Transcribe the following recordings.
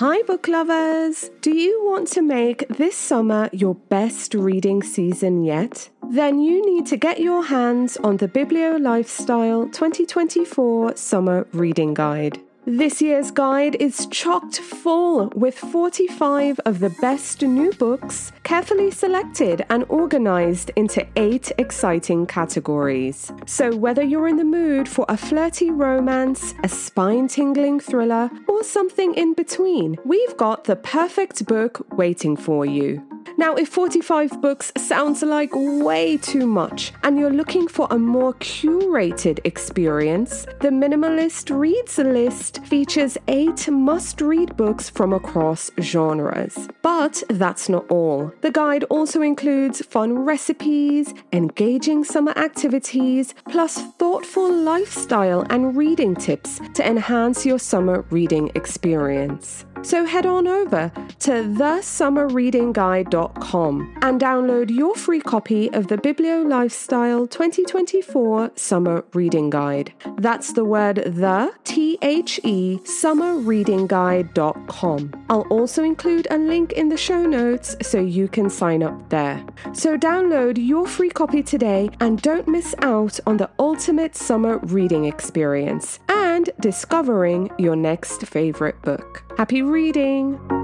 Hi, book lovers! Do you want to make this summer your best reading season yet? Then you need to get your hands on the BiblioLifestyle 2024 Summer Reading Guide. This year's guide is chocked full with 45 of the best new books, carefully selected and organized into eight exciting categories. So, whether you're in the mood for a flirty romance, a spine tingling thriller, or something in between, we've got the perfect book waiting for you. Now, if 45 books sounds like way too much and you're looking for a more curated experience, the Minimalist Reads list features eight must read books from across genres. But that's not all. The guide also includes fun recipes, engaging summer activities, plus thoughtful lifestyle and reading tips to enhance your summer reading experience. So head on over to thesummerreadingguide.com and download your free copy of the BiblioLifestyle 2024 Summer Reading Guide. That's the word the, T H E, summerreadingguide.com. I'll also include a link in the show notes so you can sign up there. So download your free copy today and don't miss out on the ultimate summer reading experience and discovering your next favorite book. Happy reading!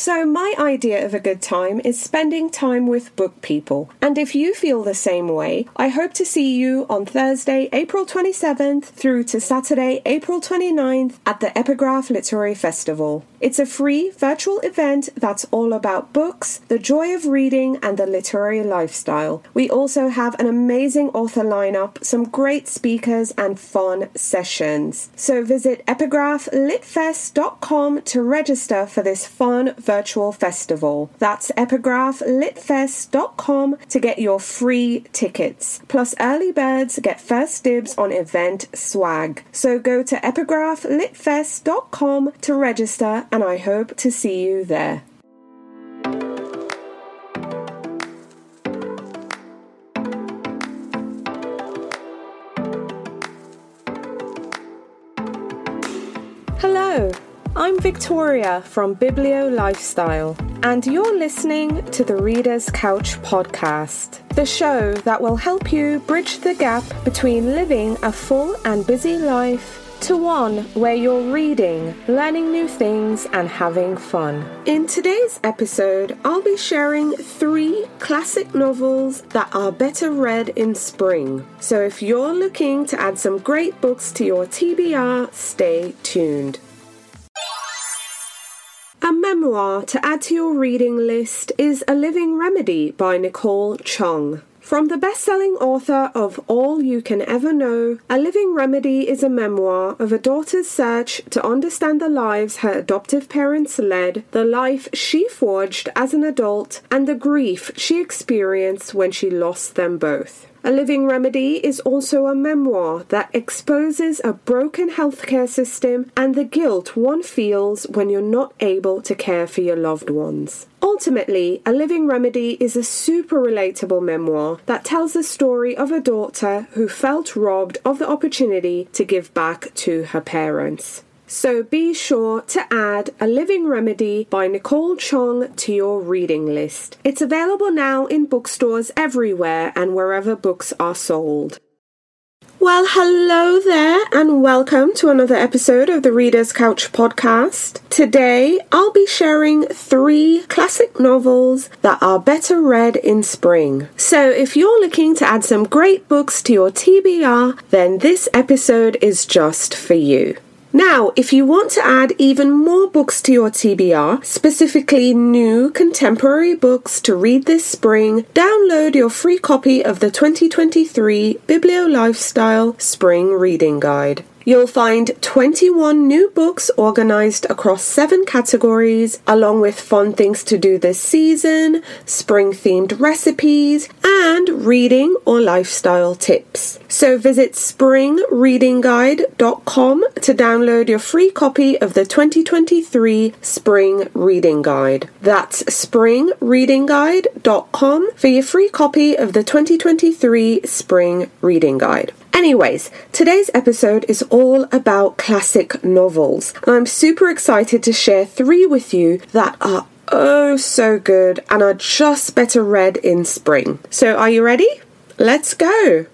So, my idea of a good time is spending time with book people. And if you feel the same way, I hope to see you on Thursday, April 27th through to Saturday, April 29th at the Epigraph Literary Festival. It's a free virtual event that's all about books, the joy of reading, and the literary lifestyle. We also have an amazing author lineup, some great speakers, and fun sessions. So visit epigraphlitfest.com to register for this fun virtual festival. That's epigraphlitfest.com to get your free tickets. Plus, early birds get first dibs on event swag. So go to epigraphlitfest.com to register, and I hope to see you there. Hello. I'm Victoria from BiblioLifestyle, and you're listening to the Reader's Couch podcast, the show that will help you bridge the gap between living a full and busy life to one where you're reading, learning new things, and having fun. In today's episode, I'll be sharing three classic novels that are better read in spring. So if you're looking to add some great books to your TBR, stay tuned. Memoir to add to your reading list is A Living Remedy by Nicole Chung. From the best selling author of All You Can Ever Know, A Living Remedy is a memoir of a daughter's search to understand the lives her adoptive parents led, the life she forged as an adult, and the grief she experienced when she lost them both. A Living Remedy is also a memoir that exposes a broken healthcare system and the guilt one feels when you're not able to care for your loved ones. Ultimately, A Living Remedy is a super relatable memoir that tells the story of a daughter who felt robbed of the opportunity to give back to her parents. So be sure to add A Living Remedy by Nicole Chung to your reading list. It's available now in bookstores everywhere and wherever books are sold. Well, hello there, and welcome to another episode of the Reader's Couch podcast. Today, I'll be sharing three classic novels that are better read in spring. So, if you're looking to add some great books to your TBR, then this episode is just for you. Now, if you want to add even more books to your TBR, specifically new contemporary books to read this spring, download your free copy of the 2023 BiblioLifestyle Spring Reading Guide. You'll find 21 new books organized across seven categories, along with fun things to do this season, spring themed recipes, and reading or lifestyle tips. So visit springreadingguide.com to download your free copy of the 2023 Spring Reading Guide. That's springreadingguide.com for your free copy of the 2023 Spring Reading Guide. Anyways, today's episode is all about classic novels, and I'm super excited to share three with you that are oh so good and are just better read in spring. So, are you ready? Let's go!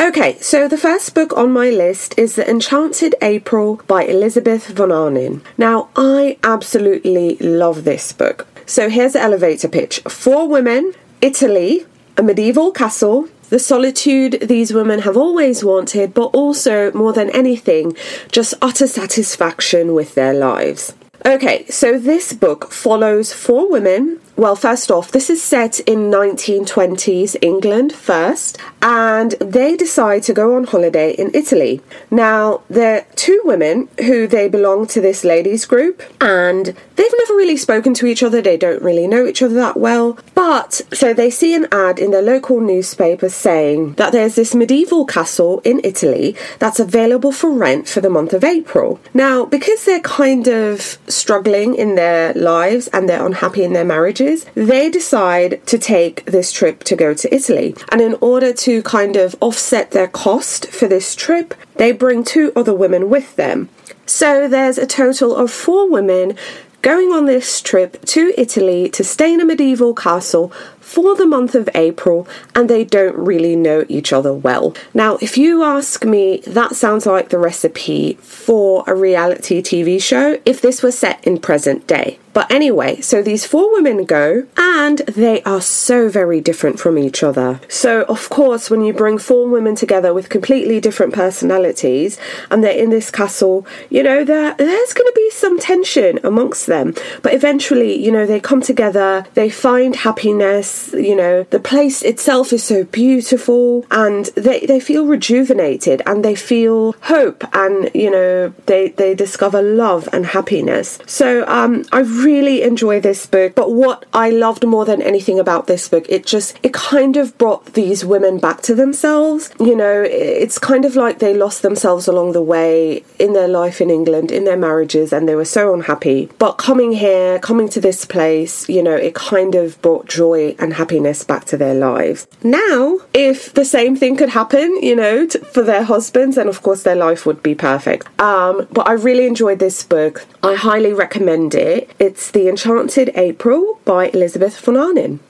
Okay, so the first book on my list is The Enchanted April by Elizabeth von Arnim. Now, I absolutely love this book. So here's the elevator pitch Four women, Italy, a medieval castle, the solitude these women have always wanted, but also, more than anything, just utter satisfaction with their lives. Okay, so this book follows four women well, first off, this is set in 1920s England first, and they decide to go on holiday in Italy. Now, they're two women who they belong to this ladies' group, and they've never really spoken to each other, they don't really know each other that well. But so they see an ad in their local newspaper saying that there's this medieval castle in Italy that's available for rent for the month of April. Now, because they're kind of struggling in their lives and they're unhappy in their marriages, they decide to take this trip to go to Italy. And in order to kind of offset their cost for this trip, they bring two other women with them. So there's a total of four women going on this trip to Italy to stay in a medieval castle for the month of April and they don't really know each other well. Now, if you ask me, that sounds like the recipe for a reality TV show if this was set in present day. But anyway, so these four women go, and they are so very different from each other. So, of course, when you bring four women together with completely different personalities and they're in this castle, you know, there, there's going to be some tension amongst them. But eventually, you know, they come together, they find happiness, you know, the place itself is so beautiful, and they, they feel rejuvenated and they feel hope, and, you know, they, they discover love and happiness. So, um, I really enjoy this book, but what I loved more than anything about this book, it just it kind of brought these women back to themselves. You know, it's kind of like they lost themselves along the way in their life in England, in their marriages, and they were so unhappy. But coming here, coming to this place, you know, it kind of brought joy and happiness back to their lives. Now, if the same thing could happen, you know, for their husbands, then of course their life would be perfect. Um, but I really enjoyed this book. I highly recommend it. It's The Enchanted April by Elizabeth von Arnim.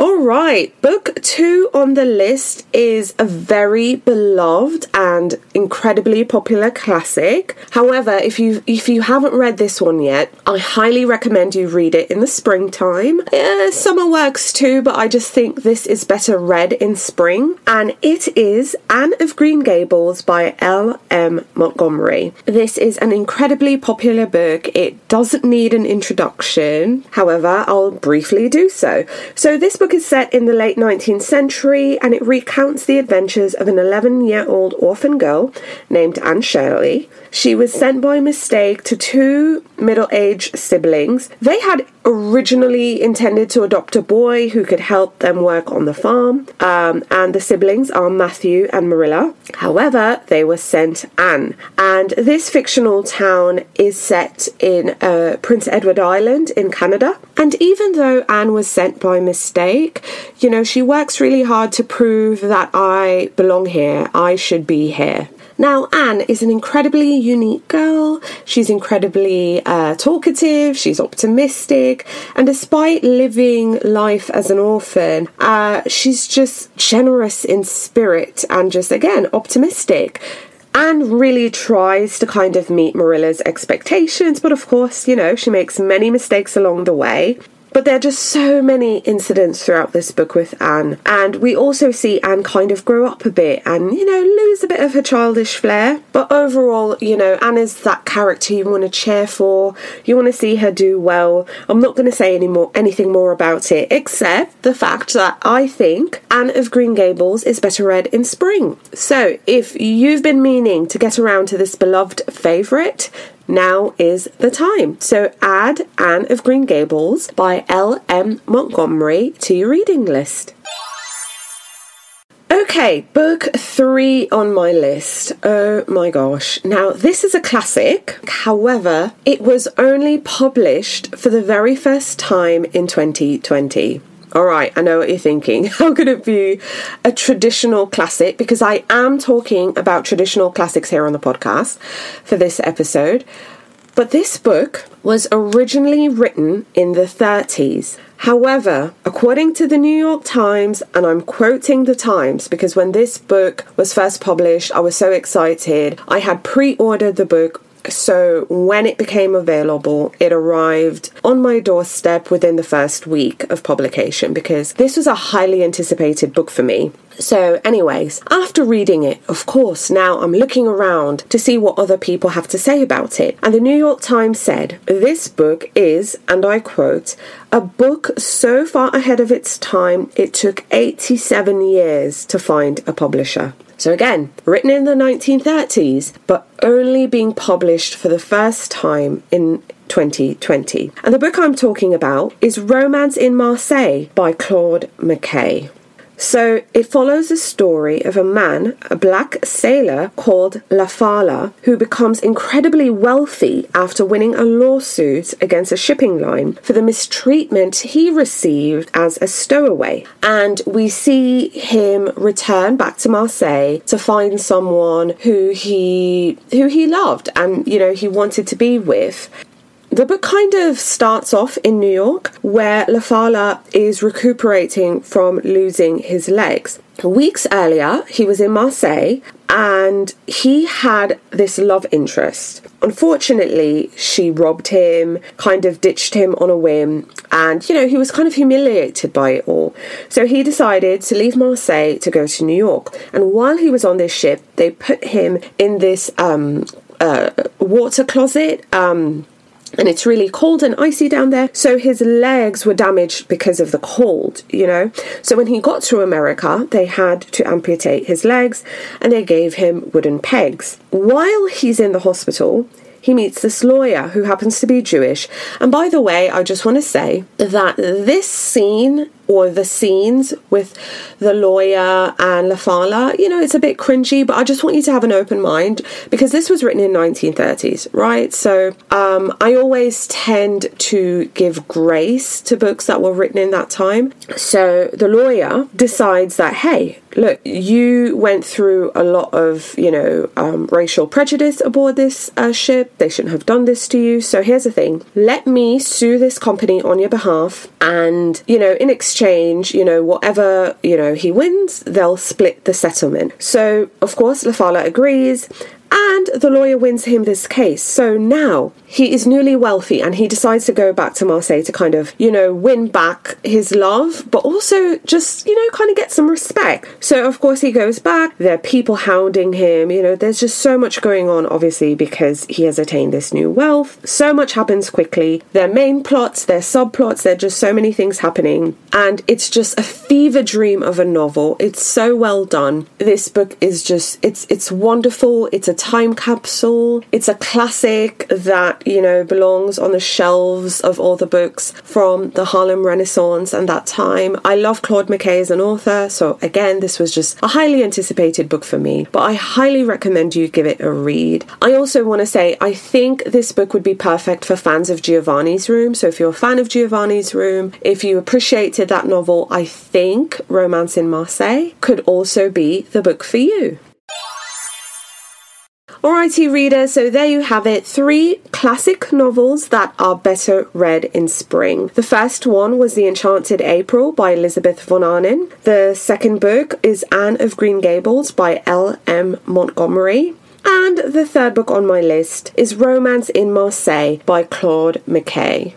All right, book two on the list is a very beloved and incredibly popular classic. However, if you if you haven't read this one yet, I highly recommend you read it in the springtime. Yeah, summer works too, but I just think this is better read in spring. And it is Anne of Green Gables by L. M. Montgomery. This is an incredibly popular book. It doesn't need an introduction. However, I'll briefly do so. So this book book is set in the late 19th century and it recounts the adventures of an 11 year old orphan girl named Anne Shirley. She was sent by mistake to two middle aged siblings. They had originally intended to adopt a boy who could help them work on the farm, um, and the siblings are Matthew and Marilla. However, they were sent Anne, and this fictional town is set in uh, Prince Edward Island in Canada. And even though Anne was sent by mistake, you know, she works really hard to prove that I belong here, I should be here. Now, Anne is an incredibly unique girl. She's incredibly uh, talkative, she's optimistic, and despite living life as an orphan, uh, she's just generous in spirit and just, again, optimistic. Anne really tries to kind of meet Marilla's expectations, but of course, you know, she makes many mistakes along the way. But there are just so many incidents throughout this book with Anne, and we also see Anne kind of grow up a bit and, you know, lose a bit of her childish flair. But overall, you know, Anne is that character you want to cheer for, you want to see her do well. I'm not going to say any more, anything more about it, except the fact that I think Anne of Green Gables is better read in spring. So if you've been meaning to get around to this beloved favourite, now is the time. So add Anne of Green Gables by L. M. Montgomery to your reading list. Okay, book three on my list. Oh my gosh. Now, this is a classic. However, it was only published for the very first time in 2020. All right, I know what you're thinking. How could it be a traditional classic? Because I am talking about traditional classics here on the podcast for this episode. But this book was originally written in the 30s. However, according to the New York Times, and I'm quoting the Times because when this book was first published, I was so excited. I had pre ordered the book so when it became available, it arrived on my doorstep within the first week of publication because this was a highly anticipated book for me. So, anyways, after reading it, of course, now I'm looking around to see what other people have to say about it. And the New York Times said, This book is, and I quote, a book so far ahead of its time, it took 87 years to find a publisher. So, again, written in the 1930s, but only being published for the first time in 2020. And the book I'm talking about is Romance in Marseille by Claude McKay. So it follows the story of a man, a black sailor called Lafala, who becomes incredibly wealthy after winning a lawsuit against a shipping line for the mistreatment he received as a stowaway. And we see him return back to Marseille to find someone who he who he loved and you know he wanted to be with. The book kind of starts off in New York, where Lafala is recuperating from losing his legs. Weeks earlier, he was in Marseille and he had this love interest. Unfortunately, she robbed him, kind of ditched him on a whim, and you know, he was kind of humiliated by it all. So he decided to leave Marseille to go to New York. And while he was on this ship, they put him in this um, uh, water closet. Um, and it's really cold and icy down there. So his legs were damaged because of the cold, you know. So when he got to America, they had to amputate his legs and they gave him wooden pegs. While he's in the hospital, he meets this lawyer who happens to be Jewish. And by the way, I just want to say that this scene or the scenes with the lawyer and Lafala, you know, it's a bit cringy, but I just want you to have an open mind because this was written in 1930s, right? So um, I always tend to give grace to books that were written in that time. So the lawyer decides that, hey, look, you went through a lot of, you know, um, racial prejudice aboard this uh, ship. They shouldn't have done this to you. So here's the thing let me sue this company on your behalf. And, you know, in exchange, exchange, you know, whatever, you know, he wins, they'll split the settlement. So, of course, Lafala agrees the lawyer wins him this case. So now he is newly wealthy and he decides to go back to Marseille to kind of, you know, win back his love, but also just, you know, kind of get some respect. So, of course, he goes back. There are people hounding him. You know, there's just so much going on, obviously, because he has attained this new wealth. So much happens quickly. Their main plots, their subplots, there are just so many things happening. And it's just a fever dream of a novel. It's so well done. This book is just, it's, it's wonderful. It's a time capsule. It's a classic that, you know, belongs on the shelves of all the books from the Harlem Renaissance and that time. I love Claude McKay as an author, so again, this was just a highly anticipated book for me, but I highly recommend you give it a read. I also want to say, I think this book would be perfect for fans of Giovanni's Room. So if you're a fan of Giovanni's Room, if you appreciated that novel, I think Romance in Marseille could also be the book for you. Alrighty, reader, so there you have it three classic novels that are better read in spring. The first one was The Enchanted April by Elizabeth von Arnim. The second book is Anne of Green Gables by L. M. Montgomery. And the third book on my list is Romance in Marseille by Claude McKay.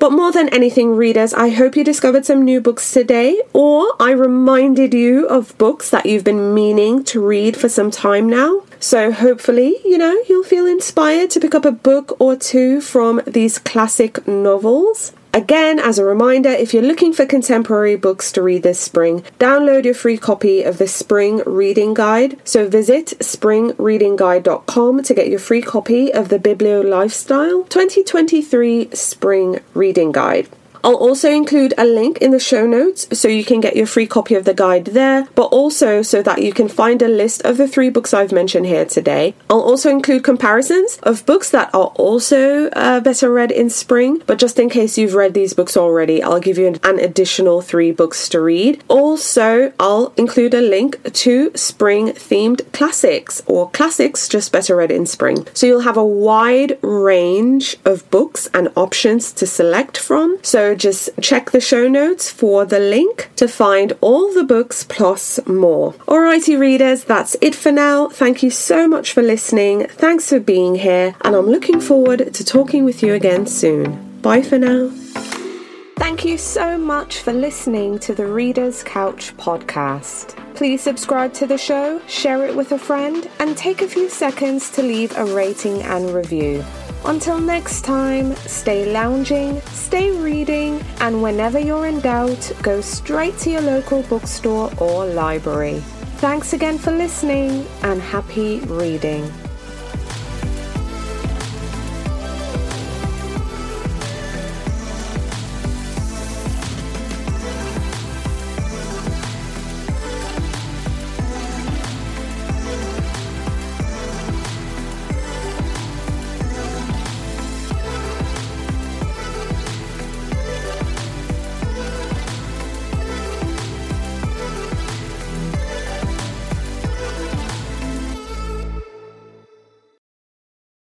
But more than anything, readers, I hope you discovered some new books today, or I reminded you of books that you've been meaning to read for some time now. So hopefully, you know, you'll feel inspired to pick up a book or two from these classic novels. Again, as a reminder, if you're looking for contemporary books to read this spring, download your free copy of the Spring Reading Guide. So visit springreadingguide.com to get your free copy of the BiblioLifestyle 2023 Spring Reading Guide. I'll also include a link in the show notes so you can get your free copy of the guide there, but also so that you can find a list of the three books I've mentioned here today. I'll also include comparisons of books that are also uh, better read in spring, but just in case you've read these books already, I'll give you an, an additional three books to read. Also, I'll include a link to spring themed classics or classics just better read in spring. So you'll have a wide range of books and options to select from. So just check the show notes for the link to find all the books plus more. Alrighty, readers, that's it for now. Thank you so much for listening. Thanks for being here, and I'm looking forward to talking with you again soon. Bye for now. Thank you so much for listening to the Reader's Couch podcast. Please subscribe to the show, share it with a friend, and take a few seconds to leave a rating and review. Until next time, stay lounging, stay reading, and whenever you're in doubt, go straight to your local bookstore or library. Thanks again for listening and happy reading.